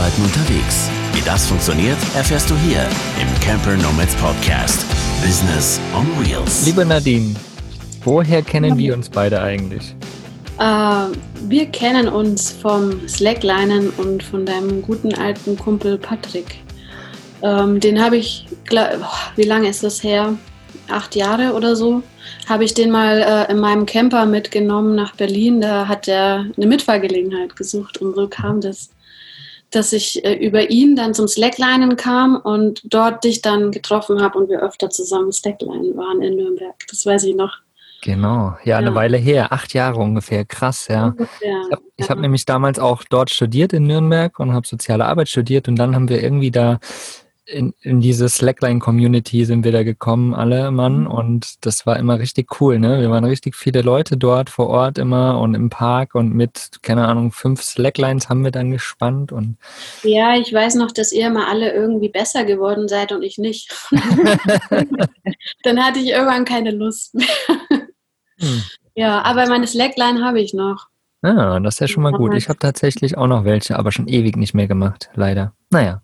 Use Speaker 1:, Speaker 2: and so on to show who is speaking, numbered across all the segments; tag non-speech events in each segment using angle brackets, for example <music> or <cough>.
Speaker 1: Arbeiten unterwegs. Wie das funktioniert, erfährst du hier im Camper Nomads Podcast. Business on Wheels.
Speaker 2: Liebe Nadine, woher kennen wir uns beide eigentlich?
Speaker 3: Äh, wir kennen uns vom Slacklinen und von deinem guten alten Kumpel Patrick. Ähm, den habe ich, wie lange ist das her? Acht Jahre oder so. Habe ich den mal äh, in meinem Camper mitgenommen nach Berlin. Da hat er eine Mitfahrgelegenheit gesucht und so kam das, dass ich äh, über ihn dann zum Slacklinen kam und dort dich dann getroffen habe und wir öfter zusammen Slacklinen waren in Nürnberg. Das weiß ich noch.
Speaker 2: Genau, ja, eine ja. Weile her, acht Jahre ungefähr, krass, ja. Ungefähr, ich habe ja. hab nämlich damals auch dort studiert in Nürnberg und habe soziale Arbeit studiert und dann haben wir irgendwie da in, in diese Slackline-Community sind wir da gekommen, alle Mann, mhm. und das war immer richtig cool, ne? Wir waren richtig viele Leute dort vor Ort immer und im Park und mit, keine Ahnung, fünf Slacklines haben wir dann gespannt und.
Speaker 3: Ja, ich weiß noch, dass ihr immer alle irgendwie besser geworden seid und ich nicht. <laughs> dann hatte ich irgendwann keine Lust mehr. Hm. Ja, aber meine Slackline habe ich noch.
Speaker 2: Ah, das ist ja schon mal gut. Ich habe tatsächlich auch noch welche, aber schon ewig nicht mehr gemacht, leider. Naja.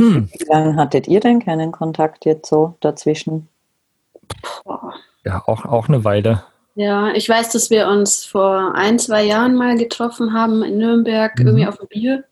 Speaker 4: Hm. Wie lange hattet ihr denn keinen Kontakt jetzt so dazwischen?
Speaker 2: Ja, auch, auch eine Weile.
Speaker 3: Ja, ich weiß, dass wir uns vor ein, zwei Jahren mal getroffen haben in Nürnberg, mhm. irgendwie auf dem Bier.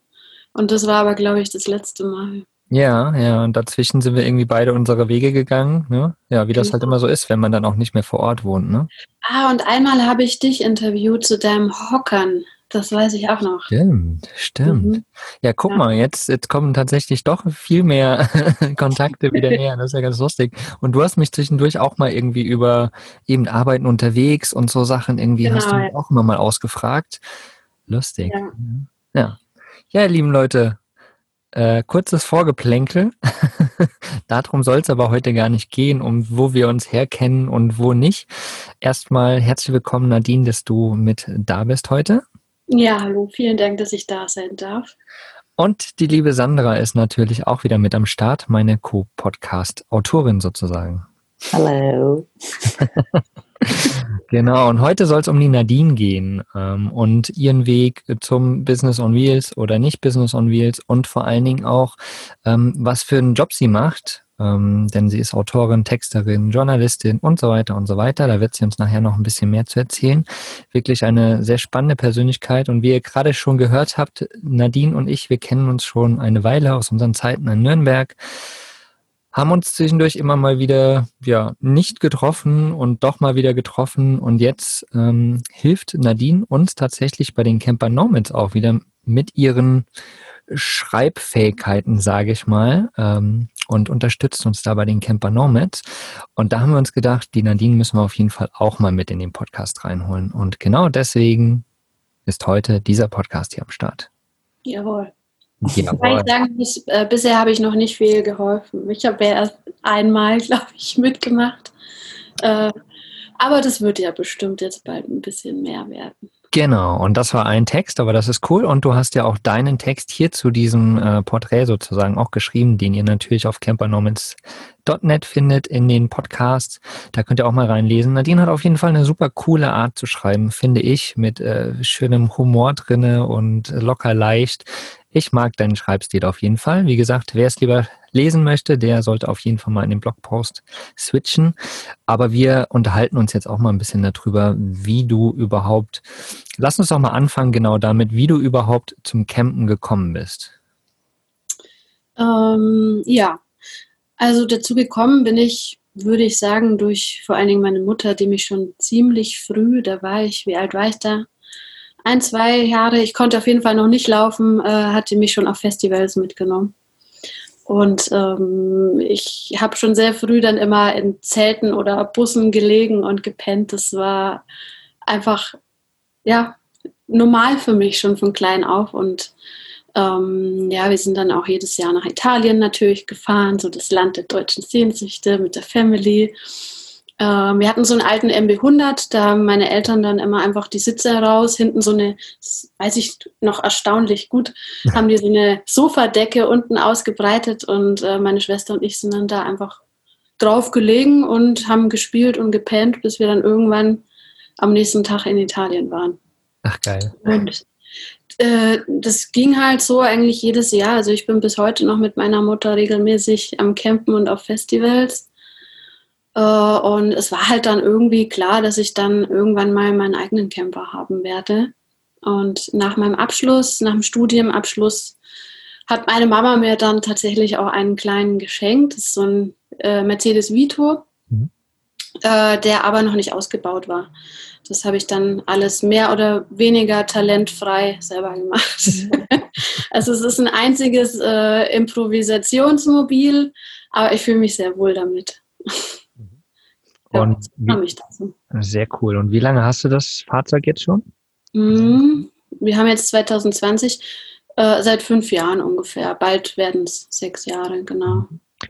Speaker 3: Und das war aber, glaube ich, das letzte Mal.
Speaker 2: Ja, ja, und dazwischen sind wir irgendwie beide unsere Wege gegangen. Ne? Ja, wie das halt genau. immer so ist, wenn man dann auch nicht mehr vor Ort wohnt. Ne?
Speaker 3: Ah, und einmal habe ich dich interviewt zu deinem Hockern. Das weiß ich auch noch.
Speaker 2: Stimmt, stimmt. Mhm. Ja, guck ja. mal, jetzt, jetzt kommen tatsächlich doch viel mehr <laughs> Kontakte wieder her. Das ist ja ganz lustig. Und du hast mich zwischendurch auch mal irgendwie über eben Arbeiten unterwegs und so Sachen irgendwie genau, hast du mich ja. auch immer mal ausgefragt. Lustig. Ja, ja. ja lieben Leute, äh, kurzes Vorgeplänkel. <laughs> Darum soll es aber heute gar nicht gehen, um wo wir uns herkennen und wo nicht. Erstmal herzlich willkommen, Nadine, dass du mit da bist heute.
Speaker 3: Ja, hallo, vielen Dank, dass ich da sein darf.
Speaker 2: Und die liebe Sandra ist natürlich auch wieder mit am Start, meine Co-Podcast-Autorin sozusagen.
Speaker 4: Hallo. <laughs>
Speaker 2: genau, und heute soll es um die Nadine gehen ähm, und ihren Weg zum Business on Wheels oder nicht Business on Wheels und vor allen Dingen auch, ähm, was für einen Job sie macht ähm, denn sie ist Autorin, Texterin, Journalistin und so weiter und so weiter. Da wird sie uns nachher noch ein bisschen mehr zu erzählen. Wirklich eine sehr spannende Persönlichkeit und wie ihr gerade schon gehört habt, Nadine und ich, wir kennen uns schon eine Weile aus unseren Zeiten in Nürnberg haben uns zwischendurch immer mal wieder ja nicht getroffen und doch mal wieder getroffen und jetzt ähm, hilft Nadine uns tatsächlich bei den Camper Nomads auch wieder mit ihren Schreibfähigkeiten, sage ich mal, ähm, und unterstützt uns da bei den Camper Nomads. Und da haben wir uns gedacht, die Nadine müssen wir auf jeden Fall auch mal mit in den Podcast reinholen. Und genau deswegen ist heute dieser Podcast hier am Start.
Speaker 3: Jawohl. Jawohl. Ich sagen, bis, äh, bisher habe ich noch nicht viel geholfen. Ich habe ja erst einmal, <laughs> glaube ich, mitgemacht. Äh, aber das wird ja bestimmt jetzt bald ein bisschen mehr werden.
Speaker 2: Genau, und das war ein Text, aber das ist cool. Und du hast ja auch deinen Text hier zu diesem äh, Porträt sozusagen auch geschrieben, den ihr natürlich auf campernomans.net findet in den Podcasts. Da könnt ihr auch mal reinlesen. Nadine hat auf jeden Fall eine super coole Art zu schreiben, finde ich, mit äh, schönem Humor drinne und locker leicht. Ich mag deinen Schreibstil auf jeden Fall. Wie gesagt, wer es lieber lesen möchte, der sollte auf jeden Fall mal in den Blogpost switchen. Aber wir unterhalten uns jetzt auch mal ein bisschen darüber, wie du überhaupt, lass uns doch mal anfangen genau damit, wie du überhaupt zum Campen gekommen bist.
Speaker 3: Ähm, ja, also dazu gekommen bin ich, würde ich sagen, durch vor allen Dingen meine Mutter, die mich schon ziemlich früh, da war ich, wie alt war ich da? Ein, zwei Jahre, ich konnte auf jeden Fall noch nicht laufen, äh, hatte mich schon auf Festivals mitgenommen. Und ähm, ich habe schon sehr früh dann immer in Zelten oder Bussen gelegen und gepennt. Das war einfach, ja, normal für mich schon von klein auf. Und ähm, ja, wir sind dann auch jedes Jahr nach Italien natürlich gefahren, so das Land der deutschen Sehnsüchte mit der Family. Ähm, wir hatten so einen alten MB100, da haben meine Eltern dann immer einfach die Sitze heraus, hinten so eine, weiß ich noch erstaunlich gut, haben die so eine Sofadecke unten ausgebreitet und äh, meine Schwester und ich sind dann da einfach drauf gelegen und haben gespielt und gepennt, bis wir dann irgendwann am nächsten Tag in Italien waren.
Speaker 2: Ach geil.
Speaker 3: Und äh, das ging halt so eigentlich jedes Jahr. Also ich bin bis heute noch mit meiner Mutter regelmäßig am Campen und auf Festivals. Äh, und es war halt dann irgendwie klar, dass ich dann irgendwann mal meinen eigenen Camper haben werde. Und nach meinem Abschluss, nach dem Studienabschluss, hat meine Mama mir dann tatsächlich auch einen kleinen geschenkt. Das ist so ein äh, Mercedes Vito, mhm. äh, der aber noch nicht ausgebaut war. Das habe ich dann alles mehr oder weniger talentfrei selber gemacht. <laughs> also es ist ein einziges äh, Improvisationsmobil, aber ich fühle mich sehr wohl damit.
Speaker 2: Und wie, sehr cool. Und wie lange hast du das Fahrzeug jetzt schon?
Speaker 3: Mhm. Wir haben jetzt 2020 äh, seit fünf Jahren ungefähr. Bald werden es sechs Jahre, genau.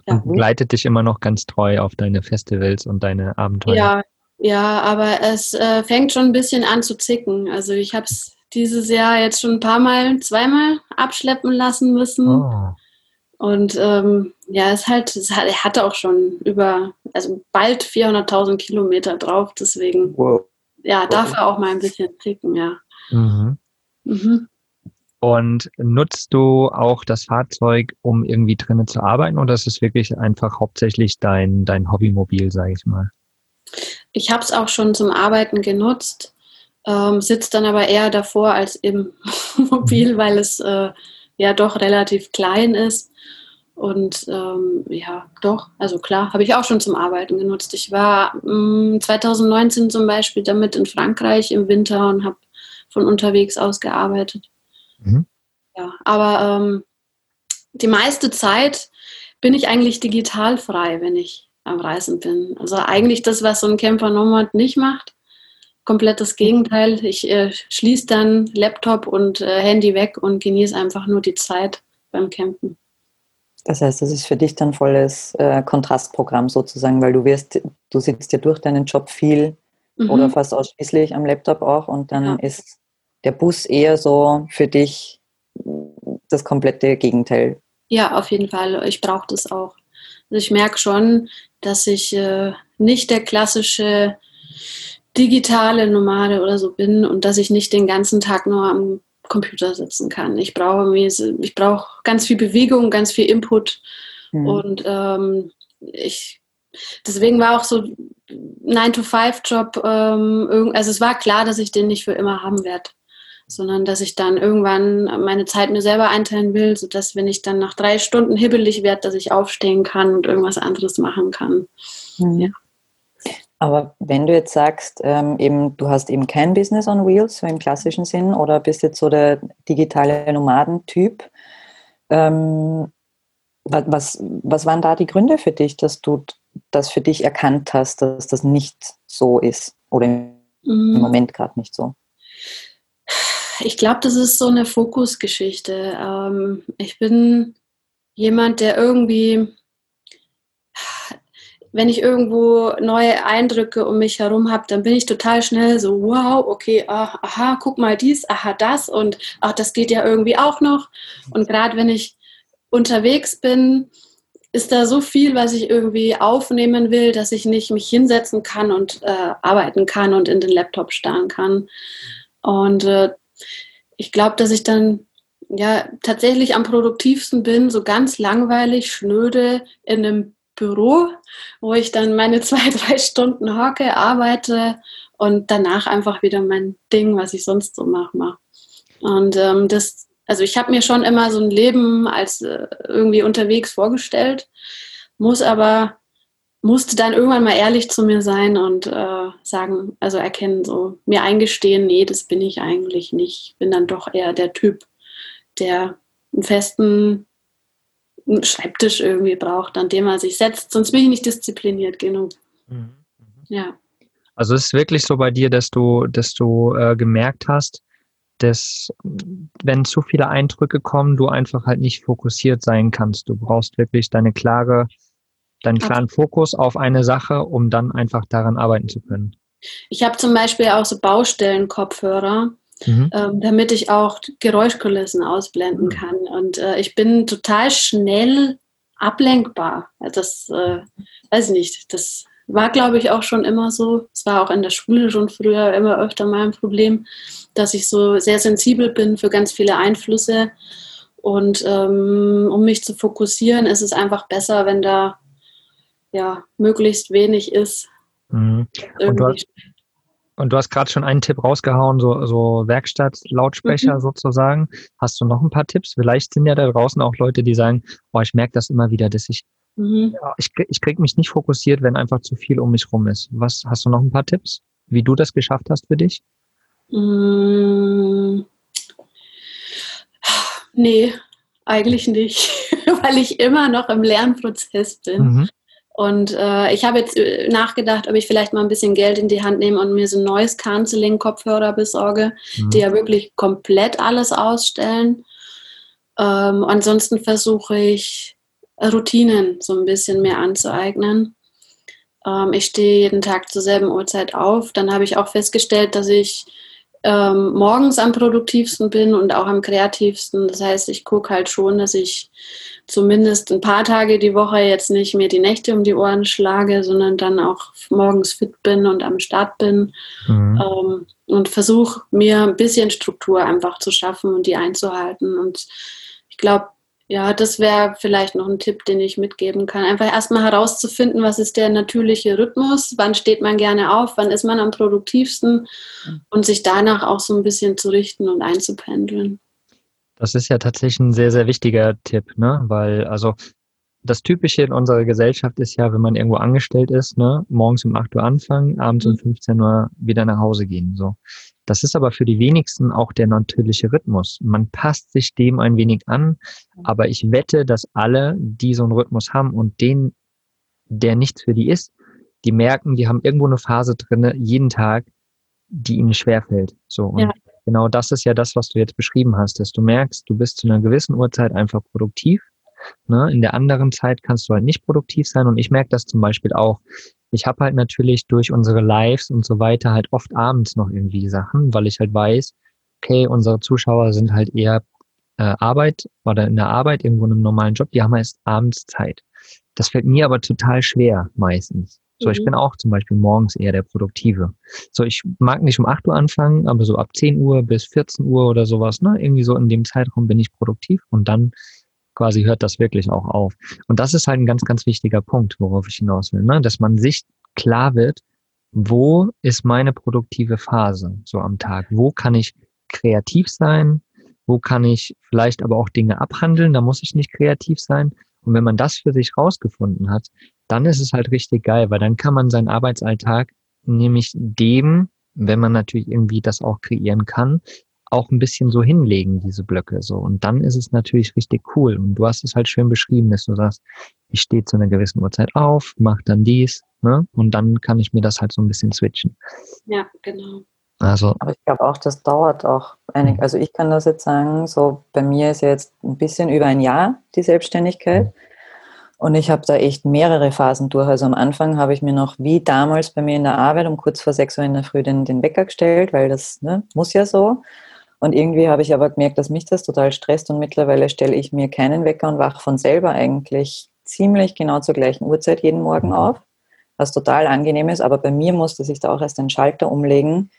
Speaker 2: Ja. Und begleitet dich immer noch ganz treu auf deine Festivals und deine Abenteuer.
Speaker 3: Ja, ja, aber es äh, fängt schon ein bisschen an zu zicken. Also ich habe es dieses Jahr jetzt schon ein paar Mal, zweimal abschleppen lassen müssen. Oh. Und ähm, ja, es halt, es hat, er hatte auch schon über, also bald 400.000 Kilometer drauf, deswegen, wow. ja, darf er auch mal ein bisschen zicken, ja. Mhm.
Speaker 2: Mhm. Und nutzt du auch das Fahrzeug, um irgendwie drinnen zu arbeiten, oder ist es wirklich einfach hauptsächlich dein, dein Hobbymobil, sage ich mal?
Speaker 3: Ich habe es auch schon zum Arbeiten genutzt, ähm, sitzt dann aber eher davor als im <laughs> Mobil, mhm. weil es äh, ja doch relativ klein ist. Und ähm, ja, doch, also klar, habe ich auch schon zum Arbeiten genutzt. Ich war mh, mm, 2019 zum Beispiel damit in Frankreich im Winter und habe von unterwegs aus gearbeitet. Mhm. Ja, aber ähm, die meiste Zeit bin ich eigentlich digital frei, wenn ich am Reisen bin. Also eigentlich das, was so ein Camper Nomad nicht macht. Komplett das Gegenteil. Ich äh, schließe dann Laptop und äh, Handy weg und genieße einfach nur die Zeit beim Campen.
Speaker 4: Das heißt, das ist für dich dann volles äh, Kontrastprogramm sozusagen, weil du wirst, du sitzt ja durch deinen Job viel mhm. oder fast ausschließlich am Laptop auch und dann ja. ist der Bus eher so für dich das komplette Gegenteil.
Speaker 3: Ja, auf jeden Fall. Ich brauche das auch. Also ich merke schon, dass ich äh, nicht der klassische digitale Nomade oder so bin und dass ich nicht den ganzen Tag nur am Computer sitzen kann. Ich brauche ich brauche ganz viel Bewegung, ganz viel Input mhm. und ähm, ich deswegen war auch so 9-to-5-Job, ähm, also es war klar, dass ich den nicht für immer haben werde sondern dass ich dann irgendwann meine Zeit mir selber einteilen will, sodass, wenn ich dann nach drei Stunden hibbelig werde, dass ich aufstehen kann und irgendwas anderes machen kann. Mhm. Ja.
Speaker 4: Aber wenn du jetzt sagst, ähm, eben, du hast eben kein Business on Wheels, so im klassischen Sinn, oder bist jetzt so der digitale Nomadentyp, ähm, was, was waren da die Gründe für dich, dass du das für dich erkannt hast, dass das nicht so ist? Oder im mhm. Moment gerade nicht so?
Speaker 3: Ich glaube, das ist so eine Fokusgeschichte. Ähm, ich bin jemand, der irgendwie, wenn ich irgendwo neue Eindrücke um mich herum habe, dann bin ich total schnell so, wow, okay, ah, aha, guck mal dies, aha, das und ach, das geht ja irgendwie auch noch. Und gerade wenn ich unterwegs bin, ist da so viel, was ich irgendwie aufnehmen will, dass ich nicht mich hinsetzen kann und äh, arbeiten kann und in den Laptop starren kann. Und äh, ich glaube, dass ich dann ja tatsächlich am produktivsten bin, so ganz langweilig, schnöde in einem Büro, wo ich dann meine <laughs> zwei, drei Stunden hocke, arbeite und danach einfach wieder mein Ding, was ich sonst so mache. Und ähm, das, also ich habe mir schon immer so ein Leben als äh, irgendwie unterwegs vorgestellt, muss aber musste dann irgendwann mal ehrlich zu mir sein und äh, sagen, also erkennen, so mir eingestehen, nee, das bin ich eigentlich nicht. Ich bin dann doch eher der Typ, der einen festen Schreibtisch irgendwie braucht, an dem er sich setzt, sonst bin ich nicht diszipliniert genug. Mhm. mhm. Ja.
Speaker 2: Also es ist wirklich so bei dir, dass du, dass du äh, gemerkt hast, dass wenn zu viele Eindrücke kommen, du einfach halt nicht fokussiert sein kannst. Du brauchst wirklich deine klare deinen klaren Fokus auf eine Sache, um dann einfach daran arbeiten zu können.
Speaker 3: Ich habe zum Beispiel auch so Baustellen-Kopfhörer, mhm. ähm, damit ich auch Geräuschkulissen ausblenden mhm. kann. Und äh, ich bin total schnell ablenkbar. Das äh, weiß ich nicht. Das war, glaube ich, auch schon immer so. Es war auch in der Schule schon früher immer öfter mal ein Problem, dass ich so sehr sensibel bin für ganz viele Einflüsse. Und ähm, um mich zu fokussieren, ist es einfach besser, wenn da ja möglichst wenig ist.
Speaker 2: Mhm. Und du hast, und du hast gerade schon einen Tipp rausgehauen, so, so Werkstatt-Lautsprecher mhm. sozusagen. Hast du noch ein paar Tipps? Vielleicht sind ja da draußen auch Leute, die sagen, boah, ich merke das immer wieder, dass ich, mhm. ja, ich, ich krieg mich nicht fokussiert, wenn einfach zu viel um mich rum ist. Was, hast du noch ein paar Tipps, wie du das geschafft hast für dich?
Speaker 3: Mhm. Nee, eigentlich nicht, <laughs> weil ich immer noch im Lernprozess bin. Mhm. Und äh, ich habe jetzt äh, nachgedacht, ob ich vielleicht mal ein bisschen Geld in die Hand nehme und mir so ein neues Counseling-Kopfhörer besorge, mhm. die ja wirklich komplett alles ausstellen. Ähm, ansonsten versuche ich Routinen so ein bisschen mehr anzueignen. Ähm, ich stehe jeden Tag zur selben Uhrzeit auf. Dann habe ich auch festgestellt, dass ich ähm, morgens am produktivsten bin und auch am kreativsten. Das heißt, ich gucke halt schon, dass ich zumindest ein paar Tage die Woche jetzt nicht mir die Nächte um die Ohren schlage, sondern dann auch morgens fit bin und am Start bin mhm. ähm, und versuche mir ein bisschen Struktur einfach zu schaffen und die einzuhalten. Und ich glaube, ja, das wäre vielleicht noch ein Tipp, den ich mitgeben kann. Einfach erstmal herauszufinden, was ist der natürliche Rhythmus, wann steht man gerne auf, wann ist man am produktivsten mhm. und sich danach auch so ein bisschen zu richten und einzupendeln.
Speaker 2: Das ist ja tatsächlich ein sehr, sehr wichtiger Tipp, ne? Weil, also das Typische in unserer Gesellschaft ist ja, wenn man irgendwo angestellt ist, ne, morgens um 8 Uhr anfangen, abends um 15 mhm. Uhr wieder nach Hause gehen. So. Das ist aber für die wenigsten auch der natürliche Rhythmus. Man passt sich dem ein wenig an, aber ich wette, dass alle, die so einen Rhythmus haben und den, der nichts für die ist, die merken, die haben irgendwo eine Phase drinne, jeden Tag, die ihnen schwerfällt. So. Und ja genau das ist ja das, was du jetzt beschrieben hast, dass du merkst, du bist zu einer gewissen Uhrzeit einfach produktiv. Ne? In der anderen Zeit kannst du halt nicht produktiv sein. Und ich merke das zum Beispiel auch. Ich habe halt natürlich durch unsere Lives und so weiter halt oft abends noch irgendwie Sachen, weil ich halt weiß, okay, unsere Zuschauer sind halt eher äh, Arbeit oder in der Arbeit, irgendwo in einem normalen Job, die haben erst abends Zeit. Das fällt mir aber total schwer meistens. So, ich bin mhm. auch zum Beispiel morgens eher der Produktive. So, ich mag nicht um 8 Uhr anfangen, aber so ab 10 Uhr bis 14 Uhr oder sowas, ne? Irgendwie so in dem Zeitraum bin ich produktiv und dann quasi hört das wirklich auch auf. Und das ist halt ein ganz, ganz wichtiger Punkt, worauf ich hinaus will, ne? Dass man sich klar wird, wo ist meine produktive Phase so am Tag? Wo kann ich kreativ sein? Wo kann ich vielleicht aber auch Dinge abhandeln? Da muss ich nicht kreativ sein. Und wenn man das für sich rausgefunden hat, dann ist es halt richtig geil, weil dann kann man seinen Arbeitsalltag nämlich dem, wenn man natürlich irgendwie das auch kreieren kann, auch ein bisschen so hinlegen, diese Blöcke so. Und dann ist es natürlich richtig cool. Und du hast es halt schön beschrieben, dass du sagst, ich stehe zu einer gewissen Uhrzeit auf, mach dann dies, ne? Und dann kann ich mir das halt so ein bisschen switchen.
Speaker 3: Ja, genau.
Speaker 4: Also, Aber ich glaube auch, das dauert auch einig. Mhm. Also ich kann das jetzt sagen, so bei mir ist jetzt ein bisschen über ein Jahr die Selbstständigkeit. Mhm. Und ich habe da echt mehrere Phasen durch. Also am Anfang habe ich mir noch wie damals bei mir in der Arbeit um kurz vor sechs Uhr in der Früh den, den Wecker gestellt, weil das ne, muss ja so. Und irgendwie habe ich aber gemerkt, dass mich das total stresst und mittlerweile stelle ich mir keinen Wecker und wache von selber eigentlich ziemlich genau zur gleichen Uhrzeit jeden Morgen auf, was total angenehm ist. Aber bei mir musste sich da auch erst ein Schalter umlegen,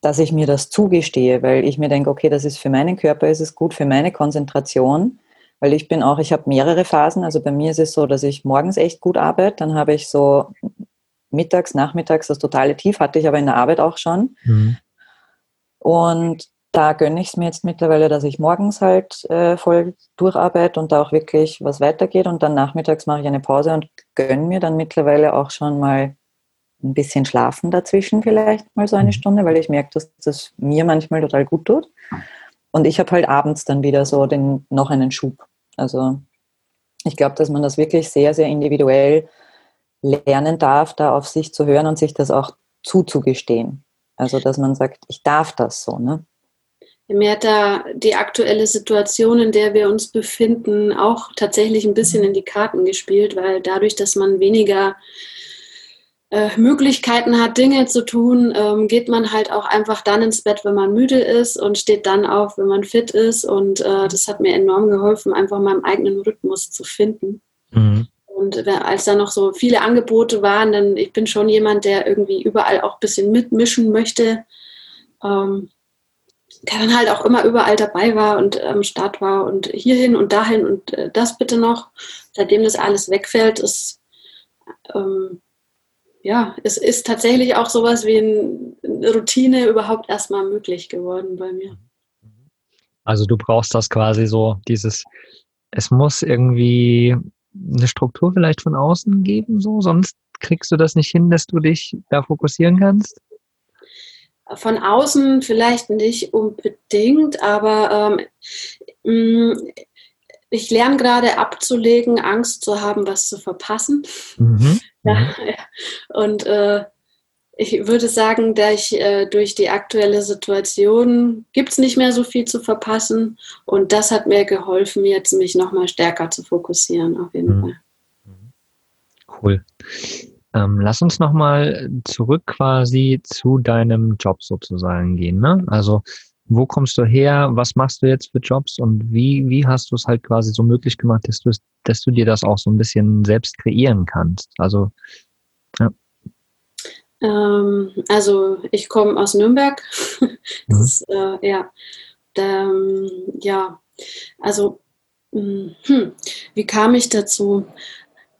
Speaker 4: dass ich mir das zugestehe, weil ich mir denke, okay, das ist für meinen Körper, ist es gut für meine Konzentration weil ich bin auch, ich habe mehrere Phasen. Also bei mir ist es so, dass ich morgens echt gut arbeite. Dann habe ich so mittags, nachmittags das totale Tief, hatte ich aber in der Arbeit auch schon. Mhm. Und da gönne ich es mir jetzt mittlerweile, dass ich morgens halt äh, voll durcharbeite und da auch wirklich was weitergeht. Und dann nachmittags mache ich eine Pause und gönne mir dann mittlerweile auch schon mal ein bisschen schlafen dazwischen, vielleicht mal so eine mhm. Stunde, weil ich merke, dass das mir manchmal total gut tut. Und ich habe halt abends dann wieder so den, noch einen Schub. Also ich glaube, dass man das wirklich sehr, sehr individuell lernen darf, da auf sich zu hören und sich das auch zuzugestehen. Also dass man sagt, ich darf das so. Ne?
Speaker 3: Mir hat da die aktuelle Situation, in der wir uns befinden, auch tatsächlich ein bisschen in die Karten gespielt, weil dadurch, dass man weniger äh, Möglichkeiten hat, Dinge zu tun, ähm, geht man halt auch einfach dann ins Bett, wenn man müde ist und steht dann auf, wenn man fit ist. Und äh, das hat mir enorm geholfen, einfach meinen eigenen Rhythmus zu finden. Mhm. Und als da noch so viele Angebote waren, dann ich bin schon jemand, der irgendwie überall auch ein bisschen mitmischen möchte. Ähm, der dann halt auch immer überall dabei war und am Start war und hierhin und dahin und äh, das bitte noch. Seitdem das alles wegfällt, ist ähm, ja, es ist tatsächlich auch sowas wie eine Routine überhaupt erstmal möglich geworden bei mir.
Speaker 2: Also du brauchst das quasi so, dieses, es muss irgendwie eine Struktur vielleicht von außen geben, so, sonst kriegst du das nicht hin, dass du dich da fokussieren kannst?
Speaker 3: Von außen vielleicht nicht unbedingt, aber ähm, mm, ich lerne gerade abzulegen, Angst zu haben, was zu verpassen. Mhm. <laughs> Ja, und äh, ich würde sagen, da ich äh, durch die aktuelle Situation gibt es nicht mehr so viel zu verpassen und das hat mir geholfen, jetzt mich nochmal stärker zu fokussieren, auf jeden mhm. Fall.
Speaker 2: Cool. Ähm, lass uns nochmal zurück quasi zu deinem Job sozusagen gehen. Ne? Also wo kommst du her? Was machst du jetzt für Jobs und wie, wie hast du es halt quasi so möglich gemacht, dass du, dass du dir das auch so ein bisschen selbst kreieren kannst? Also,
Speaker 3: ja. Ähm, also ich komme aus Nürnberg. <laughs> das ist, äh, ja, ähm, ja, also hm, hm, wie kam ich dazu?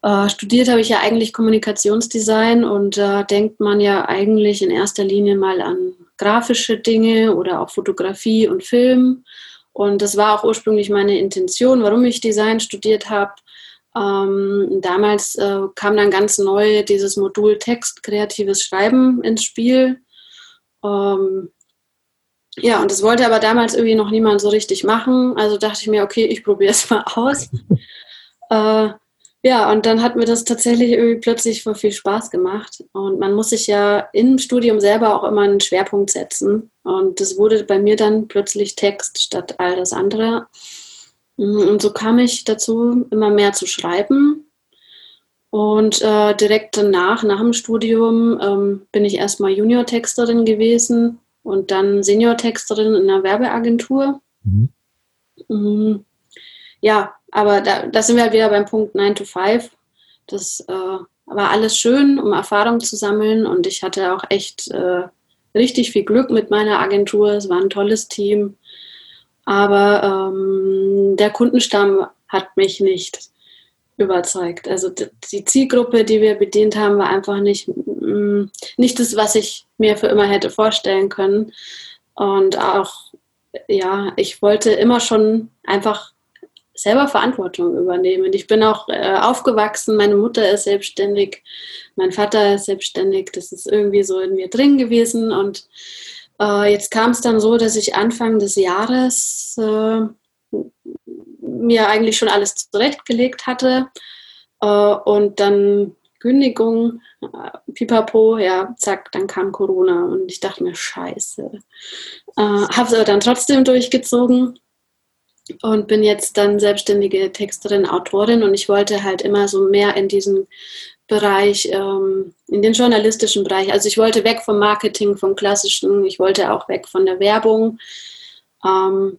Speaker 3: Äh, studiert habe ich ja eigentlich Kommunikationsdesign und da äh, denkt man ja eigentlich in erster Linie mal an grafische Dinge oder auch Fotografie und Film. Und das war auch ursprünglich meine Intention, warum ich Design studiert habe. Ähm, damals äh, kam dann ganz neu dieses Modul Text, kreatives Schreiben ins Spiel. Ähm, ja, und das wollte aber damals irgendwie noch niemand so richtig machen. Also dachte ich mir, okay, ich probiere es <laughs> mal aus. äh, ja, und dann hat mir das tatsächlich irgendwie plötzlich voll viel Spaß gemacht. Und man muss sich ja im Studium selber auch immer einen Schwerpunkt setzen. Und das wurde bei mir dann plötzlich Text statt all das andere. Und so kam ich dazu, immer mehr zu schreiben. Und äh, direkt danach, nach dem Studium, ähm, bin ich erstmal Junior-Texterin gewesen und dann Senior-Texterin in einer Werbeagentur. Mhm. Mhm. Ja, aber da, da sind wir halt wieder beim Punkt 9 to 5. Das äh, war alles schön, um Erfahrung zu sammeln. Und ich hatte auch echt äh, richtig viel Glück mit meiner Agentur. Es war ein tolles Team. Aber ähm, der Kundenstamm hat mich nicht überzeugt. Also die Zielgruppe, die wir bedient haben, war einfach nicht, mm, nicht das, was ich mir für immer hätte vorstellen können. Und auch, ja, ich wollte immer schon einfach selber Verantwortung übernehmen. Ich bin auch äh, aufgewachsen, meine Mutter ist selbstständig, mein Vater ist selbstständig, das ist irgendwie so in mir drin gewesen. Und äh, jetzt kam es dann so, dass ich Anfang des Jahres äh, mir eigentlich schon alles zurechtgelegt hatte. Äh, und dann Kündigung, äh, pipapo, ja, zack, dann kam Corona. Und ich dachte mir, scheiße. Äh, Habe es aber dann trotzdem durchgezogen und bin jetzt dann selbstständige Texterin, Autorin und ich wollte halt immer so mehr in diesen Bereich, ähm, in den journalistischen Bereich. Also ich wollte weg vom Marketing, vom klassischen, ich wollte auch weg von der Werbung, ähm,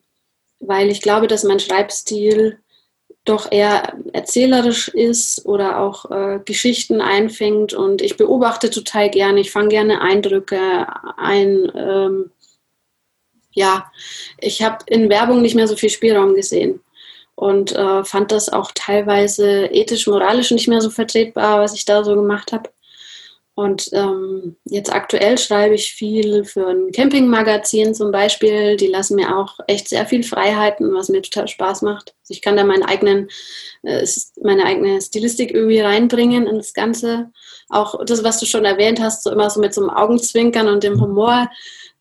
Speaker 3: weil ich glaube, dass mein Schreibstil doch eher erzählerisch ist oder auch äh, Geschichten einfängt und ich beobachte total gerne, ich fange gerne Eindrücke ein. Ähm, ja, ich habe in Werbung nicht mehr so viel Spielraum gesehen und äh, fand das auch teilweise ethisch, moralisch nicht mehr so vertretbar, was ich da so gemacht habe. Und ähm, jetzt aktuell schreibe ich viel für ein Campingmagazin zum Beispiel. Die lassen mir auch echt sehr viel Freiheiten, was mir total Spaß macht. Also ich kann da meinen eigenen, äh, meine eigene Stilistik irgendwie reinbringen in das Ganze. Auch das, was du schon erwähnt hast, so immer so mit so einem Augenzwinkern und dem Humor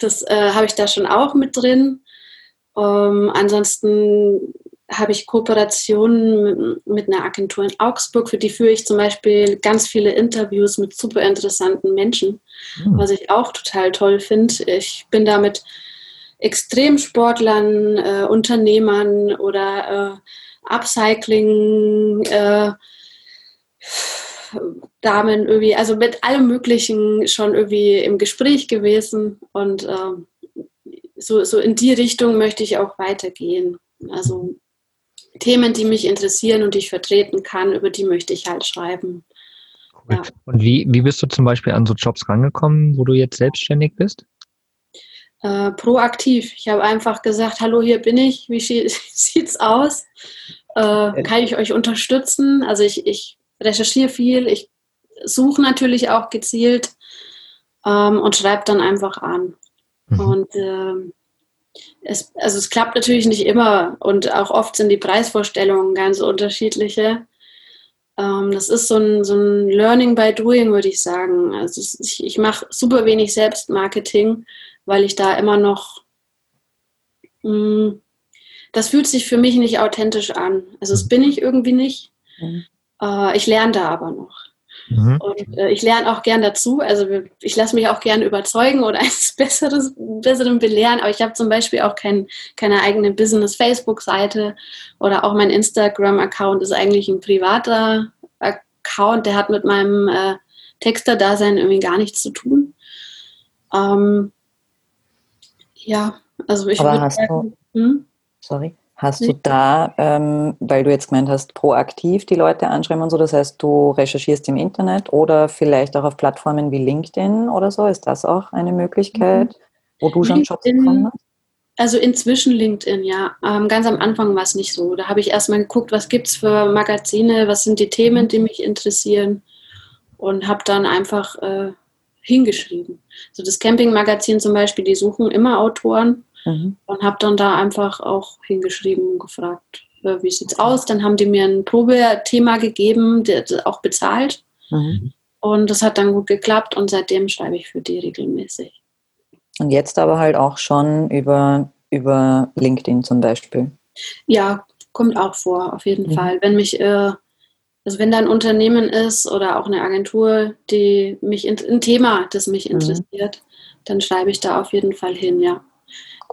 Speaker 3: das äh, habe ich da schon auch mit drin. Ähm, ansonsten habe ich Kooperationen mit, einer Agentur in Augsburg, für die führe ich zum Beispiel ganz viele Interviews mit super interessanten Menschen, mhm. was ich auch total toll finde. Ich bin da mit Extremsportlern, äh, Unternehmern oder äh, Upcycling, äh, Damen irgendwie, also mit allem Möglichen schon irgendwie im Gespräch gewesen und ähm, so, so in die Richtung möchte ich auch weitergehen. Also Themen, die mich interessieren und die ich vertreten kann, über die möchte ich halt schreiben.
Speaker 2: Cool. Ja. Und wie, wie bist du zum Beispiel an so Jobs rangekommen, wo du jetzt selbstständig bist?
Speaker 3: Äh, proaktiv. Ich habe einfach gesagt, hallo, hier bin ich, wie <laughs> sieht's aus? Äh, kann ich euch unterstützen? Also ich, ich recherchiere viel, ich suche natürlich auch gezielt ähm, und schreibe dann einfach an. Mhm. Und äh, es, also es klappt natürlich nicht immer und auch oft sind die Preisvorstellungen ganz unterschiedliche. Ähm, das ist so ein, so ein Learning by Doing, würde ich sagen. Also ich, ich mache super wenig Selbstmarketing, weil ich da immer noch mh, hm, das fühlt sich für mich nicht authentisch an. Also das bin ich irgendwie nicht. Mhm. Äh, ich lerne da aber noch. Mhm. Und äh, ich lerne auch gern dazu. Also ich lasse mich auch gern überzeugen oder <laughs> eines Besseres, Besseren belehren. Aber ich habe zum Beispiel auch kein, keine eigene Business-Facebook-Seite oder auch mein Instagram-Account ist eigentlich ein privater Account. Der hat mit meinem äh, Texter-Dasein irgendwie gar nichts zu tun. Ähm, ja, also ich
Speaker 4: würde sagen, hm? sorry. Hast du da, ähm, weil du jetzt gemeint hast, proaktiv die Leute anschreiben und so, das heißt, du recherchierst im Internet oder vielleicht auch auf Plattformen wie LinkedIn oder so? Ist das auch eine Möglichkeit, mhm. wo du schon Jobs bekommen hast?
Speaker 3: Also inzwischen LinkedIn, ja. Ähm, ganz am Anfang war es nicht so. Da habe ich erstmal geguckt, was gibt es für Magazine, was sind die Themen, die mich interessieren und habe dann einfach äh, hingeschrieben. So das Camping-Magazin zum Beispiel, die suchen immer Autoren Mhm. Und habe dann da einfach auch hingeschrieben und gefragt, äh, wie sieht's aus? Dann haben die mir ein Probethema gegeben, auch bezahlt. Mhm. Und das hat dann gut geklappt und seitdem schreibe ich für die regelmäßig.
Speaker 4: Und jetzt aber halt auch schon über, über LinkedIn zum Beispiel.
Speaker 3: Ja, kommt auch vor, auf jeden mhm. Fall. Wenn mich, äh, also wenn da ein Unternehmen ist oder auch eine Agentur, die mich ein Thema, das mich mhm. interessiert, dann schreibe ich da auf jeden Fall hin, ja.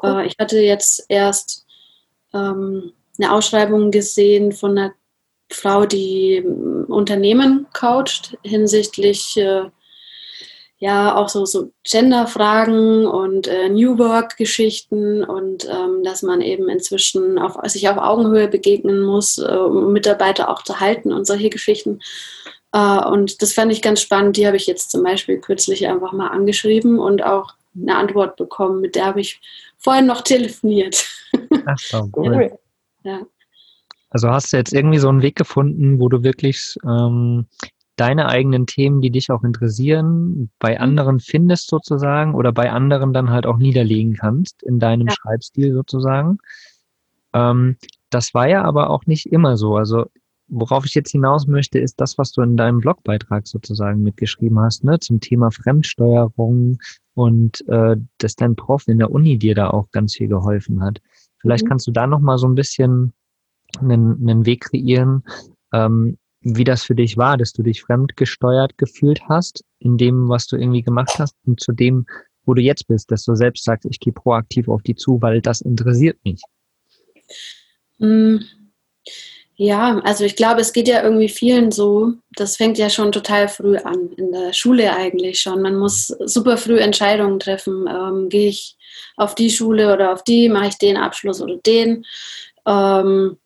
Speaker 3: Äh, ich hatte jetzt erst ähm, eine Ausschreibung gesehen von einer Frau, die ähm, Unternehmen coacht hinsichtlich äh, ja auch so, so Gender-Fragen und äh, New Work-Geschichten und ähm, dass man eben inzwischen auf, sich auf Augenhöhe begegnen muss, äh, um Mitarbeiter auch zu halten und solche Geschichten. Äh, und das fand ich ganz spannend. Die habe ich jetzt zum Beispiel kürzlich einfach mal angeschrieben und auch eine Antwort bekommen, mit der habe ich vorhin noch telefoniert.
Speaker 2: Ach so, <laughs> cool. Ja. Also hast du jetzt irgendwie so einen Weg gefunden, wo du wirklich ähm, deine eigenen Themen, die dich auch interessieren, bei mhm. anderen findest sozusagen oder bei anderen dann halt auch niederlegen kannst in deinem ja. Schreibstil sozusagen. Ähm, das war ja aber auch nicht immer so. Also worauf ich jetzt hinaus möchte, ist das, was du in deinem Blogbeitrag sozusagen mitgeschrieben hast, ne, zum Thema Fremdsteuerung, und äh, dass dein Prof in der Uni dir da auch ganz viel geholfen hat. Vielleicht mhm. kannst du da noch mal so ein bisschen einen, einen Weg kreieren, ähm, wie das für dich war, dass du dich fremdgesteuert gefühlt hast in dem, was du irgendwie gemacht hast und zu dem, wo du jetzt bist, dass du selbst sagst, ich gehe proaktiv auf die zu, weil das interessiert mich.
Speaker 3: Mhm. Ja, also ich glaube, es geht ja irgendwie vielen so. Das fängt ja schon total früh an, in der Schule eigentlich schon. Man muss super früh Entscheidungen treffen. Ähm, Gehe ich auf die Schule oder auf die, mache ich den Abschluss oder den. Ähm,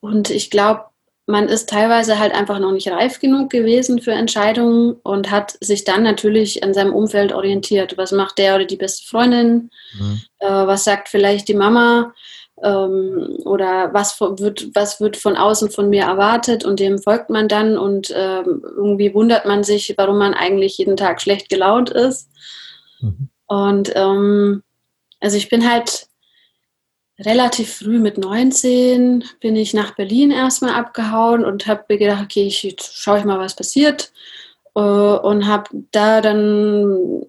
Speaker 3: und ich glaube, man ist teilweise halt einfach noch nicht reif genug gewesen für Entscheidungen und hat sich dann natürlich an seinem Umfeld orientiert. Was macht der oder die beste Freundin? Mhm. Äh, was sagt vielleicht die Mama? Ähm, oder was wird, was wird von außen von mir erwartet und dem folgt man dann und ähm, irgendwie wundert man sich, warum man eigentlich jeden Tag schlecht gelaunt ist. Mhm. Und ähm, also ich bin halt relativ früh mit 19 bin ich nach Berlin erstmal abgehauen und habe mir gedacht, okay, ich schaue ich mal, was passiert. Äh, und habe da dann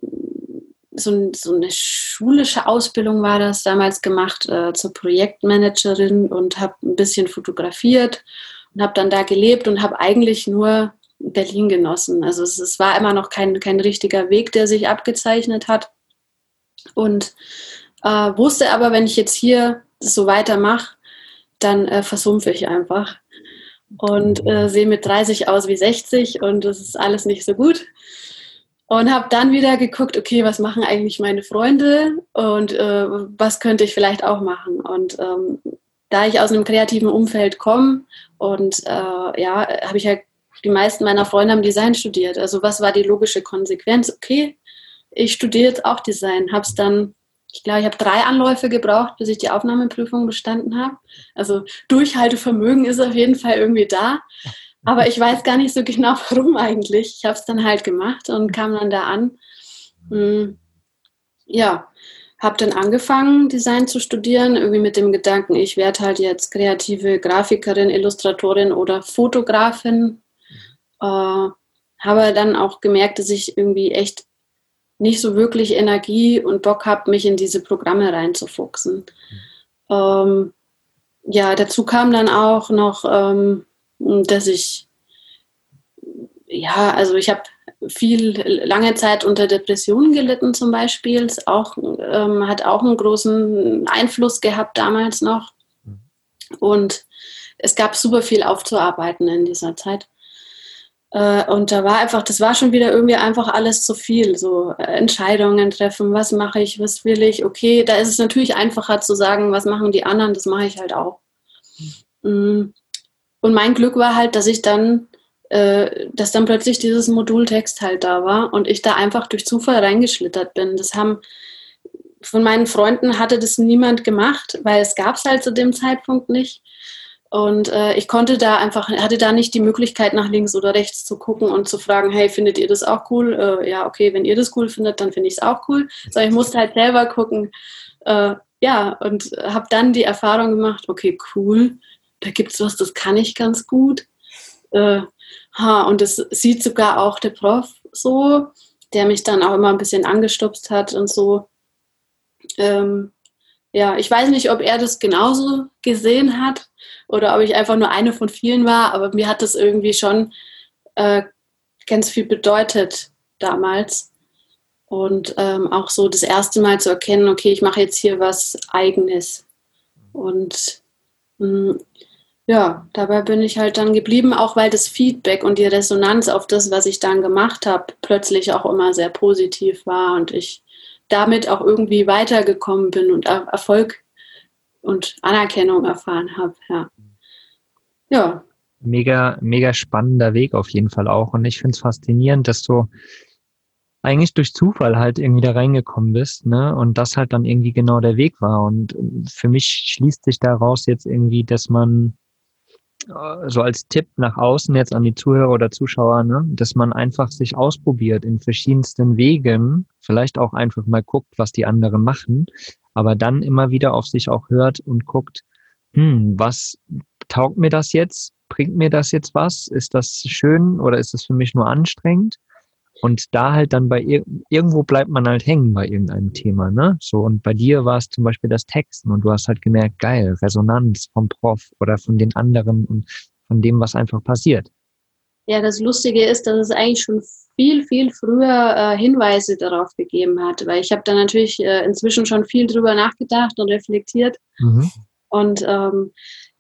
Speaker 3: so, so, eine schulische Ausbildung war das damals gemacht äh, zur Projektmanagerin und habe ein bisschen fotografiert und habe dann da gelebt und habe eigentlich nur Berlin genossen. Also es, es, war immer noch kein, kein richtiger Weg, der sich abgezeichnet hat. Und äh, wusste aber, wenn ich jetzt hier so weitermache, dann äh, versumpfe ich einfach und äh, sehe mit 30 aus wie 60 und das ist alles nicht so gut. Und habe dann wieder geguckt, okay, was machen eigentlich meine Freunde und äh, was könnte ich vielleicht auch machen. Und ähm, da ich aus einem kreativen Umfeld komme und äh, ja, habe ich halt, die meisten meiner Freunde haben Design studiert. Also was war die logische Konsequenz? Okay, ich studiere jetzt auch Design, habe es dann ich glaube, ich habe drei Anläufe gebraucht, bis ich die Aufnahmeprüfung bestanden habe. Also Durchhaltevermögen ist auf jeden Fall irgendwie da. Aber ich weiß gar nicht so genau, <laughs> warum eigentlich. Ich habe es dann halt gemacht und kam dann da an. Hm, ja, habe dann angefangen, Design zu studieren, irgendwie mit dem Gedanken, ich werde halt jetzt kreative Grafikerin, Illustratorin oder Fotografin. Äh, habe dann auch gemerkt, dass ich irgendwie echt nicht so wirklich Energie und Bock habe, mich in diese Programme reinzufuchsen. Ähm, ja, dazu kam dann auch noch, ähm, dass ich, ja, also ich habe viel lange Zeit unter Depressionen gelitten zum Beispiel. Auch, ähm, hat auch einen großen Einfluss gehabt damals noch. Und es gab super viel aufzuarbeiten in dieser Zeit. Äh, und da war einfach, das war schon wieder irgendwie einfach alles zu viel. So äh, Entscheidungen treffen, was mache ich, was will ich. Okay, da ist es natürlich einfacher zu sagen, was machen die anderen, das mache ich halt auch. Mm. Und mein Glück war halt, dass ich dann, äh, dass dann plötzlich dieses Modultext halt da war und ich da einfach durch Zufall reingeschlittert bin. Das haben von meinen Freunden hatte das niemand gemacht, weil es gab es halt zu dem Zeitpunkt nicht. Und äh, ich konnte da einfach, hatte da nicht die Möglichkeit, nach links oder rechts zu gucken und zu fragen, hey, findet ihr das auch cool? Äh, ja, okay, wenn ihr das cool findet, dann finde ich es auch cool. So, ich musste halt selber gucken. Äh, ja, und habe dann die Erfahrung gemacht, okay, cool, da gibt es was, das kann ich ganz gut. Äh, ha, und das sieht sogar auch der Prof so, der mich dann auch immer ein bisschen angestupst hat und so. Ähm, ja, ich weiß nicht, ob er das genauso gesehen hat oder ob ich einfach nur eine von vielen war, aber mir hat das irgendwie schon äh, ganz viel bedeutet damals. Und ähm, auch so das erste Mal zu erkennen, okay, ich mache jetzt hier was Eigenes. Und mh, hm, ja, dabei bin ich halt dann geblieben, auch weil das Feedback und die Resonanz auf das, was ich dann gemacht habe, plötzlich auch immer sehr positiv war und ich damit auch irgendwie weitergekommen bin und Erfolg und Anerkennung erfahren habe. Ja.
Speaker 2: ja. Mega, mega spannender Weg auf jeden Fall auch. Und ich finde es faszinierend, dass du eigentlich durch Zufall halt irgendwie da reingekommen bist, ne? Und das halt dann irgendwie genau der Weg war. Und für mich schließt sich daraus jetzt irgendwie, dass man so als Tipp nach außen jetzt an die Zuhörer oder Zuschauer, ne, dass man einfach sich ausprobiert in verschiedensten Wegen, vielleicht auch einfach mal guckt, was die anderen machen, aber dann immer wieder auf sich auch hört und guckt, hm, was taugt mir das jetzt? Bringt mir das jetzt was? Ist das schön oder ist das für mich nur anstrengend? Und da halt dann bei ir irgendwo bleibt man halt hängen bei irgendeinem Thema, ne? So, und bei dir war es zum Beispiel das Texten und du hast halt gemerkt, geil, Resonanz vom Prof oder von den anderen und von dem, was einfach passiert.
Speaker 3: Ja, das Lustige ist, dass es eigentlich schon viel, viel früher äh, Hinweise darauf gegeben hat, weil ich habe da natürlich äh, inzwischen schon viel drüber nachgedacht und reflektiert. Mhm. Und ähm,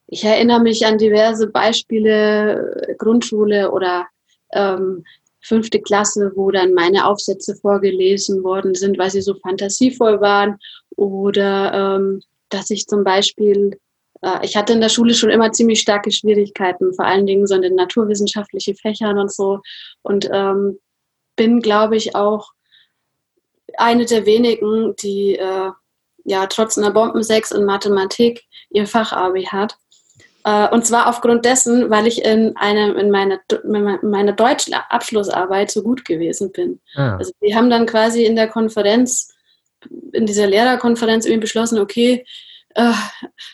Speaker 3: ich erinnere mich an diverse Beispiele, äh, Grundschule oder ähm, fünfte Klasse, wo dann meine Aufsätze vorgelesen worden sind, weil sie so fantasievoll waren. Oder ähm, dass ich zum Beispiel, äh, ich hatte in der Schule schon immer ziemlich starke Schwierigkeiten, vor allen Dingen so in den naturwissenschaftlichen Fächern und so. Und ähm, bin, glaube ich, auch eine der wenigen, die äh, ja trotz einer Bombensex in Mathematik ihr Fachabi hat. Äh, und zwar aufgrund dessen, weil ich in, einem, in meiner, in meiner Deutschabschlussarbeit so gut gewesen bin. Ah. Also wir haben dann quasi in der Konferenz, in dieser Lehrerkonferenz irgendwie beschlossen, okay, äh,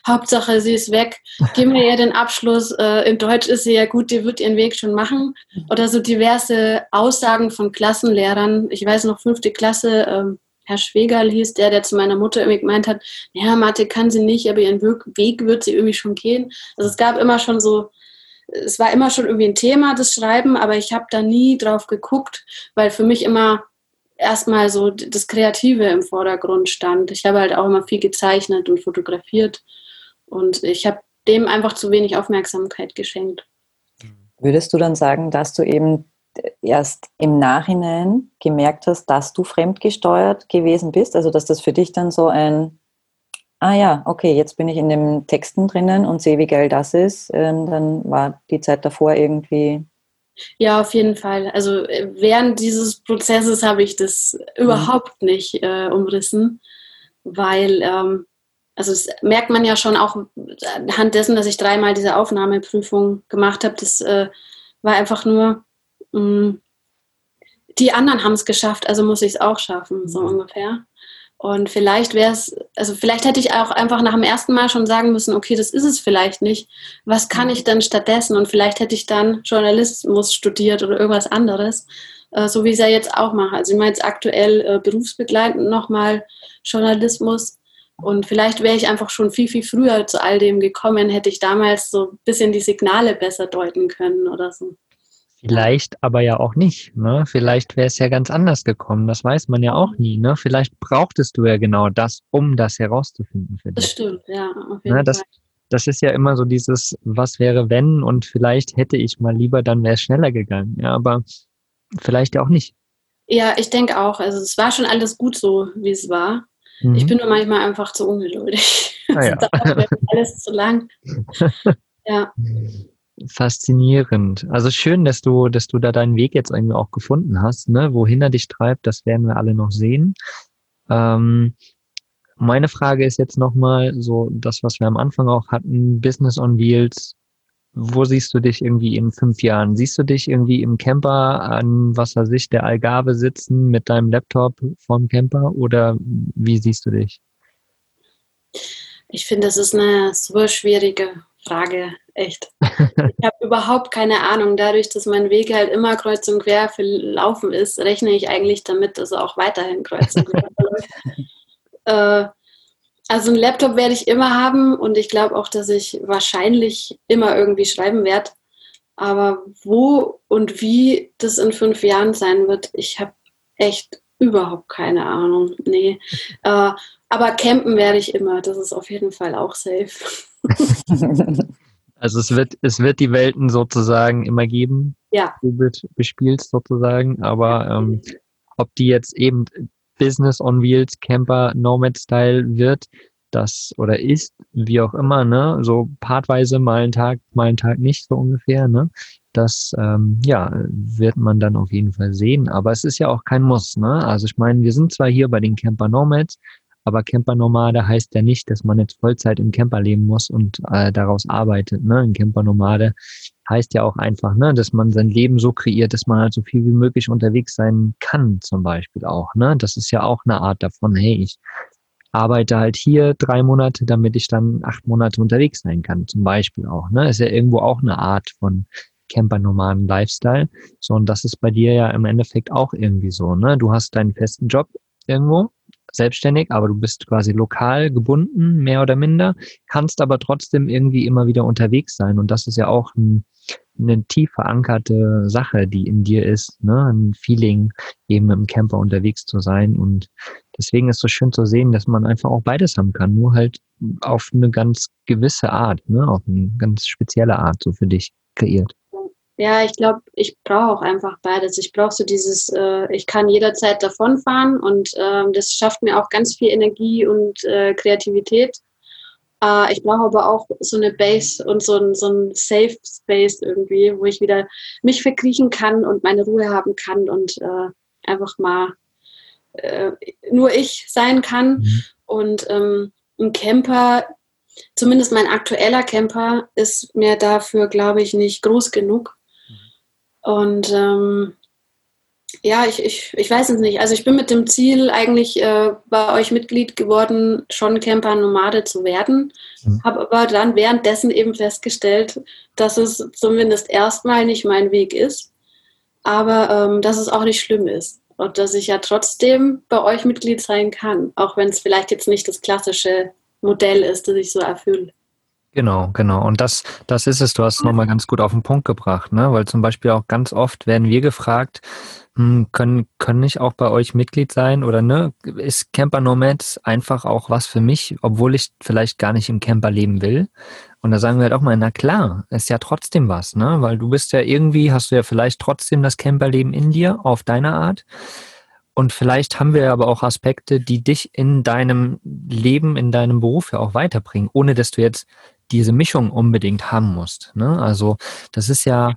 Speaker 3: Hauptsache sie ist weg, geben wir ihr den Abschluss, äh, in Deutsch ist sie ja gut, die wird ihren Weg schon machen. Oder so diverse Aussagen von Klassenlehrern, ich weiß noch, fünfte Klasse, ähm, Herr Schwegerl hieß der, der zu meiner Mutter irgendwie gemeint hat, ja, Mathe kann sie nicht, aber ihren Weg wird sie irgendwie schon gehen. Also es gab immer schon so, es war immer schon irgendwie ein Thema, das Schreiben, aber ich habe da nie drauf geguckt, weil für mich immer erstmal so das Kreative im Vordergrund stand. Ich habe halt auch immer viel gezeichnet und fotografiert und ich habe dem einfach zu wenig Aufmerksamkeit geschenkt.
Speaker 4: Würdest du dann sagen, dass du eben erst im Nachhinein gemerkt hast, dass du fremdgesteuert gewesen bist? Also dass das für dich dann so ein ah ja, okay, jetzt bin ich in den Texten drinnen und sehe, wie geil das ist, ähm, dann war die Zeit davor irgendwie.
Speaker 3: Ja, auf jeden Fall. Also äh, während dieses Prozesses habe ich das mhm. überhaupt nicht äh, umrissen, weil, ähm, also das merkt man ja schon auch anhand dessen, dass ich dreimal diese Aufnahmeprüfung gemacht habe, das äh, war einfach nur, die anderen haben es geschafft, also muss ich es auch schaffen, so mhm. ungefähr. Und vielleicht wäre es, also vielleicht hätte ich auch einfach nach dem ersten Mal schon sagen müssen, okay, das ist es vielleicht nicht. Was kann ich denn stattdessen? Und vielleicht hätte ich dann Journalismus studiert oder irgendwas anderes, äh, so wie ich es ja jetzt auch mache. Also ich mache jetzt aktuell äh, berufsbegleitend nochmal Journalismus. Und vielleicht wäre ich einfach schon viel, viel früher zu all dem gekommen, hätte ich damals so ein bisschen die Signale besser deuten können oder so.
Speaker 2: Vielleicht aber ja auch nicht. Ne? Vielleicht wäre es ja ganz anders gekommen. Das weiß man ja auch nie. Ne? Vielleicht brauchtest du ja genau das, um das herauszufinden
Speaker 3: für dich. Das stimmt, ja. Auf jeden
Speaker 2: ne? das,
Speaker 3: Fall.
Speaker 2: das ist ja immer so dieses, was wäre wenn und vielleicht hätte ich mal lieber, dann wäre es schneller gegangen. Ja, aber vielleicht ja auch nicht.
Speaker 3: Ja, ich denke auch. Also es war schon alles gut so, wie es war. Mhm. Ich bin nur manchmal einfach zu ungeduldig. Ah, ja. <laughs> alles zu lang. <laughs>
Speaker 2: ja. <laughs> faszinierend. Also schön, dass du, dass du da deinen Weg jetzt irgendwie auch gefunden hast. Ne? Wohin er dich treibt, das werden wir alle noch sehen. Ähm, meine Frage ist jetzt nochmal so das, was wir am Anfang auch hatten, Business on Wheels. Wo siehst du dich irgendwie in fünf Jahren? Siehst du dich irgendwie im Camper an, was weiß ich, der Algarve sitzen mit deinem Laptop vorm Camper oder wie siehst du dich?
Speaker 3: Ich finde, das ist eine super schwierige Frage, echt. Ich habe überhaupt keine Ahnung. Dadurch, dass mein Weg halt immer kreuz und quer verlaufen ist, rechne ich eigentlich damit, dass er auch weiterhin kreuz und quer <laughs> verläuft. äh, also ein Laptop werde ich immer haben und ich glaube auch, dass ich wahrscheinlich immer irgendwie schreiben werde. Aber wo und wie das in fünf Jahren sein wird, ich habe echt überhaupt keine Ahnung. Nee. Äh, aber campen werde ich immer. Das ist auf jeden Fall auch safe. <laughs> <laughs>
Speaker 2: Also es wird, es wird die Welten sozusagen immer geben.
Speaker 3: Ja.
Speaker 2: Du wird bespielt sozusagen, aber ähm, ob die jetzt eben Business on Wheels, Camper, Nomad Style wird, das oder ist, wie auch immer, ne, so partweise mal einen Tag, mal einen Tag nicht, so ungefähr, ne. Das ähm, ja, wird man dann auf jeden Fall sehen. Aber es ist ja auch kein Muss, ne? Also ich meine, wir sind zwar hier bei den Camper Nomads, aber Campernomade heißt ja nicht, dass man jetzt Vollzeit im Camper leben muss und äh, daraus arbeitet. Ne? Ein Campernomade heißt ja auch einfach, ne, dass man sein Leben so kreiert, dass man halt so viel wie möglich unterwegs sein kann, zum Beispiel auch. Ne? Das ist ja auch eine Art davon, hey, ich arbeite halt hier drei Monate, damit ich dann acht Monate unterwegs sein kann, zum Beispiel auch. Ne? Ist ja irgendwo auch eine Art von Campernomaden Lifestyle. So, und das ist bei dir ja im Endeffekt auch irgendwie so, ne? Du hast deinen festen Job irgendwo, selbstständig, aber du bist quasi lokal gebunden, mehr oder minder, kannst aber trotzdem irgendwie immer wieder unterwegs sein. Und das ist ja auch ein, eine tief verankerte Sache, die in dir ist, ne? ein Feeling, eben im Camper unterwegs zu sein. Und deswegen ist es so schön zu sehen, dass man einfach auch beides haben kann, nur halt auf eine ganz gewisse Art, ne? auf eine ganz spezielle Art, so für dich kreiert.
Speaker 3: Ja, ich glaube, ich brauche auch einfach beides. Ich brauche so dieses, äh, ich kann jederzeit davonfahren und äh, das schafft mir auch ganz viel Energie und äh, Kreativität. Äh, ich brauche aber auch so eine Base und so ein, so ein Safe Space irgendwie, wo ich wieder mich verkriechen kann und meine Ruhe haben kann und äh, einfach mal äh, nur ich sein kann. Mhm. Und ähm, ein Camper, zumindest mein aktueller Camper, ist mir dafür, glaube ich, nicht groß genug. Und ähm, ja, ich, ich, ich weiß es nicht. Also ich bin mit dem Ziel eigentlich äh, bei euch Mitglied geworden, schon Camper-Nomade zu werden. Mhm. Habe aber dann währenddessen eben festgestellt, dass es zumindest erstmal nicht mein Weg ist, aber ähm, dass es auch nicht schlimm ist. Und dass ich ja trotzdem bei euch Mitglied sein kann, auch wenn es vielleicht jetzt nicht das klassische Modell ist, das ich so erfülle.
Speaker 2: Genau, genau. Und das, das ist es. Du hast es nochmal ganz gut auf den Punkt gebracht, ne? Weil zum Beispiel auch ganz oft werden wir gefragt, hm, können, können ich auch bei euch Mitglied sein oder ne? Ist Camper Nomads einfach auch was für mich, obwohl ich vielleicht gar nicht im Camper leben will? Und da sagen wir halt auch mal, na klar, ist ja trotzdem was, ne? Weil du bist ja irgendwie, hast du ja vielleicht trotzdem das Camperleben in dir auf deine Art. und vielleicht haben wir aber auch Aspekte, die dich in deinem Leben, in deinem Beruf ja auch weiterbringen, ohne dass du jetzt diese Mischung unbedingt haben musst. Ne? Also das ist ja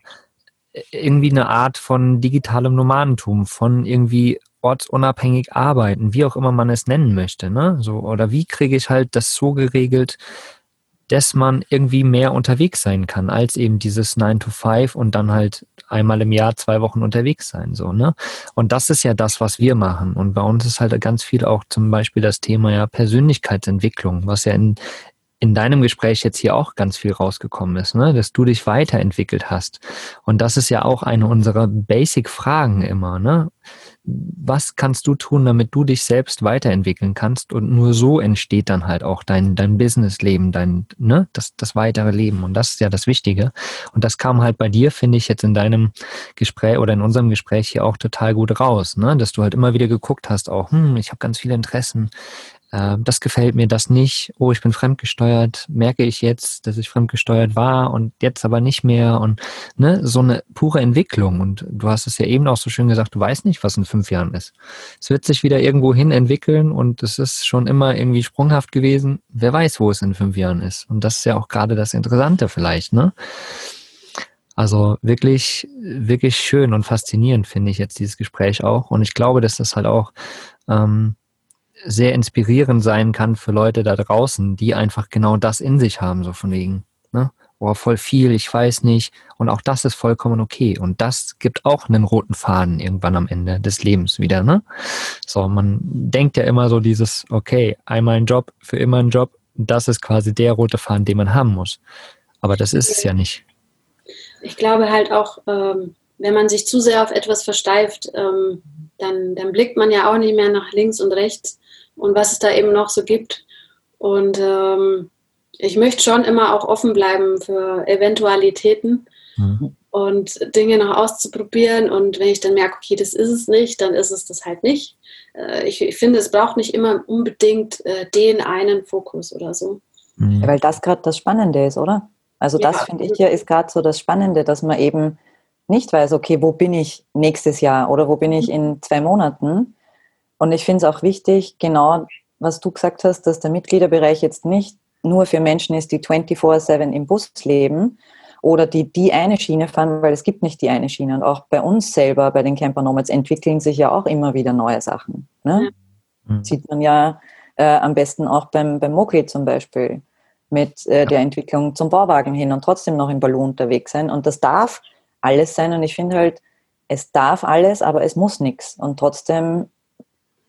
Speaker 2: irgendwie eine Art von digitalem Nomadentum, von irgendwie ortsunabhängig arbeiten, wie auch immer man es nennen möchte. Ne? So, oder wie kriege ich halt das so geregelt, dass man irgendwie mehr unterwegs sein kann, als eben dieses 9 to 5 und dann halt einmal im Jahr zwei Wochen unterwegs sein, so, ne? Und das ist ja das, was wir machen. Und bei uns ist halt ganz viel auch zum Beispiel das Thema ja Persönlichkeitsentwicklung, was ja in, in deinem Gespräch jetzt hier auch ganz viel rausgekommen ist, ne? dass du dich weiterentwickelt hast. Und das ist ja auch eine unserer Basic-Fragen immer. Ne? Was kannst du tun, damit du dich selbst weiterentwickeln kannst? Und nur so entsteht dann halt auch dein, dein Businessleben, dein, ne? das, das weitere Leben. Und das ist ja das Wichtige. Und das kam halt bei dir, finde ich, jetzt in deinem Gespräch oder in unserem Gespräch hier auch total gut raus, ne? dass du halt immer wieder geguckt hast, auch, hm, ich habe ganz viele Interessen äh, das gefällt mir, das nicht, oh, ich bin fremdgesteuert, merke ich jetzt, dass ich fremdgesteuert war und jetzt aber nicht mehr und ne, so eine pure Entwicklung. Und du hast es ja eben auch so schön gesagt, du weißt nicht, was in fünf Jahren ist. Es wird sich wieder irgendwo hin entwickeln und es ist schon immer irgendwie sprunghaft gewesen. Wer weiß, wo es in fünf Jahren ist. Und das ist ja auch gerade das Interessante vielleicht, ne? Also wirklich, wirklich schön und faszinierend finde ich jetzt dieses Gespräch auch. Und ich glaube, dass das halt auch ähm, sehr inspirierend sein kann für Leute da draußen, die einfach genau das in sich haben, so von wegen, ne? Oh, voll viel, ich weiß nicht. Und auch das ist vollkommen okay. Und das gibt auch einen roten Faden irgendwann am Ende des Lebens wieder, ne? So, man denkt ja immer so dieses, okay, einmal ein Job, für immer ein Job, das ist quasi der rote Faden, den man haben muss. Aber das ist es ja nicht.
Speaker 3: Ich glaube halt auch, ähm, wenn man sich zu sehr auf etwas versteift, ähm, dann, dann blickt man ja auch nicht mehr nach links und rechts, und was es da eben noch so gibt. Und ähm, ich möchte schon immer auch offen bleiben für Eventualitäten mhm. und Dinge noch auszuprobieren. Und wenn ich dann merke, okay, das ist es nicht, dann ist es das halt nicht. Äh, ich, ich, finde, es braucht nicht immer unbedingt äh, den einen Fokus oder so.
Speaker 4: Mhm. Weil das gerade das Spannende ist, oder? Also das ja. finde ich ja ist gerade so das Spannende, dass man eben nicht weiß, okay, wo bin ich nächstes Jahr oder wo bin ich mhm. in zwei Monaten, und ich finde es auch wichtig, genau was du gesagt hast, dass der Mitgliederbereich jetzt nicht nur für Menschen ist, die 24-7 im Bus leben oder die die eine Schiene fahren, weil es gibt nicht die eine Schiene. Und auch bei uns selber, bei den Camper Nomads, entwickeln sich ja auch immer wieder neue Sachen. Ne? Mhm. Sieht man ja äh, am besten auch beim, beim Moki zum Beispiel mit äh, der Entwicklung zum Bauwagen hin und trotzdem noch im Ballon unterwegs sein. Und das darf alles sein. Und ich finde halt, es darf alles, aber es muss nichts. Und trotzdem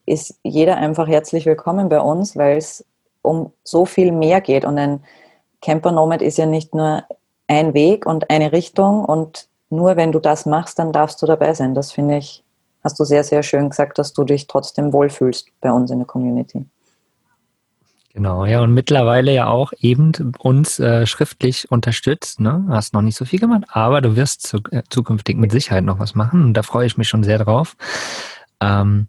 Speaker 4: ist jeder einfach herzlich willkommen bei uns, weil es um so viel mehr geht. Und ein Camper Nomad ist ja nicht nur ein Weg und eine Richtung und nur wenn du das machst, dann darfst du dabei sein. Das finde ich, hast du sehr, sehr schön gesagt, dass du dich trotzdem wohlfühlst bei uns in der Community.
Speaker 2: Genau, ja, und mittlerweile ja auch eben uns äh, schriftlich unterstützt. Ne? Hast noch nicht so viel gemacht, aber du wirst zu, äh, zukünftig mit Sicherheit noch was machen und da freue ich mich schon sehr drauf. Ähm,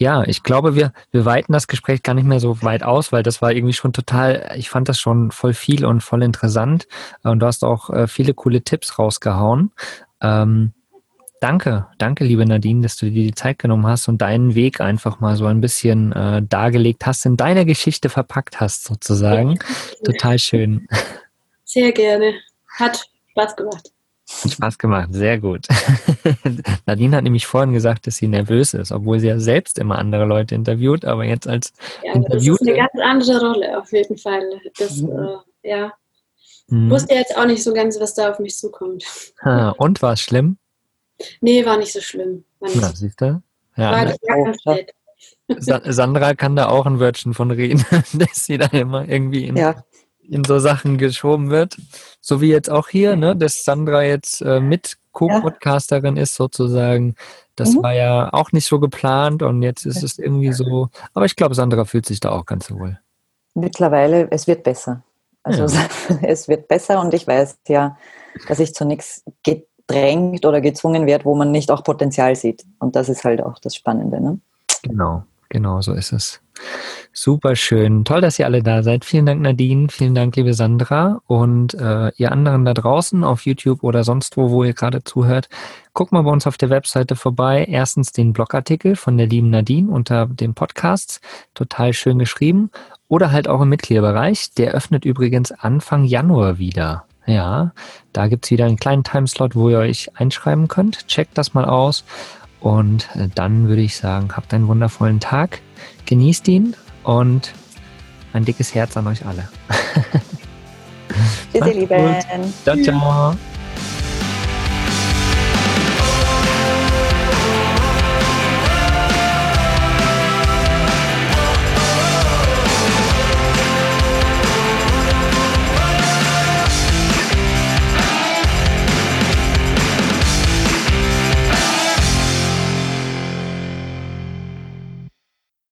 Speaker 2: ja, ich glaube, wir, wir weiten das Gespräch gar nicht mehr so weit aus, weil das war irgendwie schon total, ich fand das schon voll viel und voll interessant. Und du hast auch äh, viele coole Tipps rausgehauen. Ähm, danke, danke, liebe Nadine, dass du dir die Zeit genommen hast und deinen Weg einfach mal so ein bisschen äh, dargelegt hast, in deiner Geschichte verpackt hast, sozusagen. Total schön.
Speaker 3: Sehr gerne. Hat Spaß gemacht.
Speaker 2: Spaß gemacht, sehr gut. <laughs> Nadine hat nämlich vorhin gesagt, dass sie nervös ist, obwohl sie ja selbst immer andere Leute interviewt, aber jetzt als
Speaker 3: ja, Das ist eine ganz andere Rolle auf jeden Fall. Das, mhm. äh, ja. Mhm. Wusste jetzt auch nicht so ganz, was da auf mich zukommt.
Speaker 2: Ha, und war es schlimm?
Speaker 3: Nee, war nicht so schlimm. War
Speaker 2: Na, siehst du? Ja, war ne? Sa Sandra kann da auch ein Wörtchen von reden, <laughs> dass sie da immer irgendwie in, ja in so Sachen geschoben wird. So wie jetzt auch hier, ne, dass Sandra jetzt äh, mit Co-Podcasterin ist sozusagen. Das mhm. war ja auch nicht so geplant und jetzt ist es irgendwie so. Aber ich glaube, Sandra fühlt sich da auch ganz wohl.
Speaker 4: Mittlerweile, es wird besser. Also ja. <laughs> es wird besser und ich weiß ja, dass ich zu nichts gedrängt oder gezwungen werde, wo man nicht auch Potenzial sieht. Und das ist halt auch das Spannende. Ne?
Speaker 2: Genau, genau so ist es. Super schön. Toll, dass ihr alle da seid. Vielen Dank, Nadine. Vielen Dank, liebe Sandra. Und äh, ihr anderen da draußen auf YouTube oder sonst wo, wo ihr gerade zuhört, guckt mal bei uns auf der Webseite vorbei. Erstens den Blogartikel von der lieben Nadine unter dem Podcast. Total schön geschrieben. Oder halt auch im Mitgliederbereich. Der öffnet übrigens Anfang Januar wieder. Ja, da gibt's wieder einen kleinen Timeslot, wo ihr euch einschreiben könnt. Checkt das mal aus. Und äh, dann würde ich sagen, habt einen wundervollen Tag. Genießt ihn und ein dickes Herz an euch alle. <laughs>
Speaker 4: Tschüss, ihr Lieben.
Speaker 2: Ciao, ciao.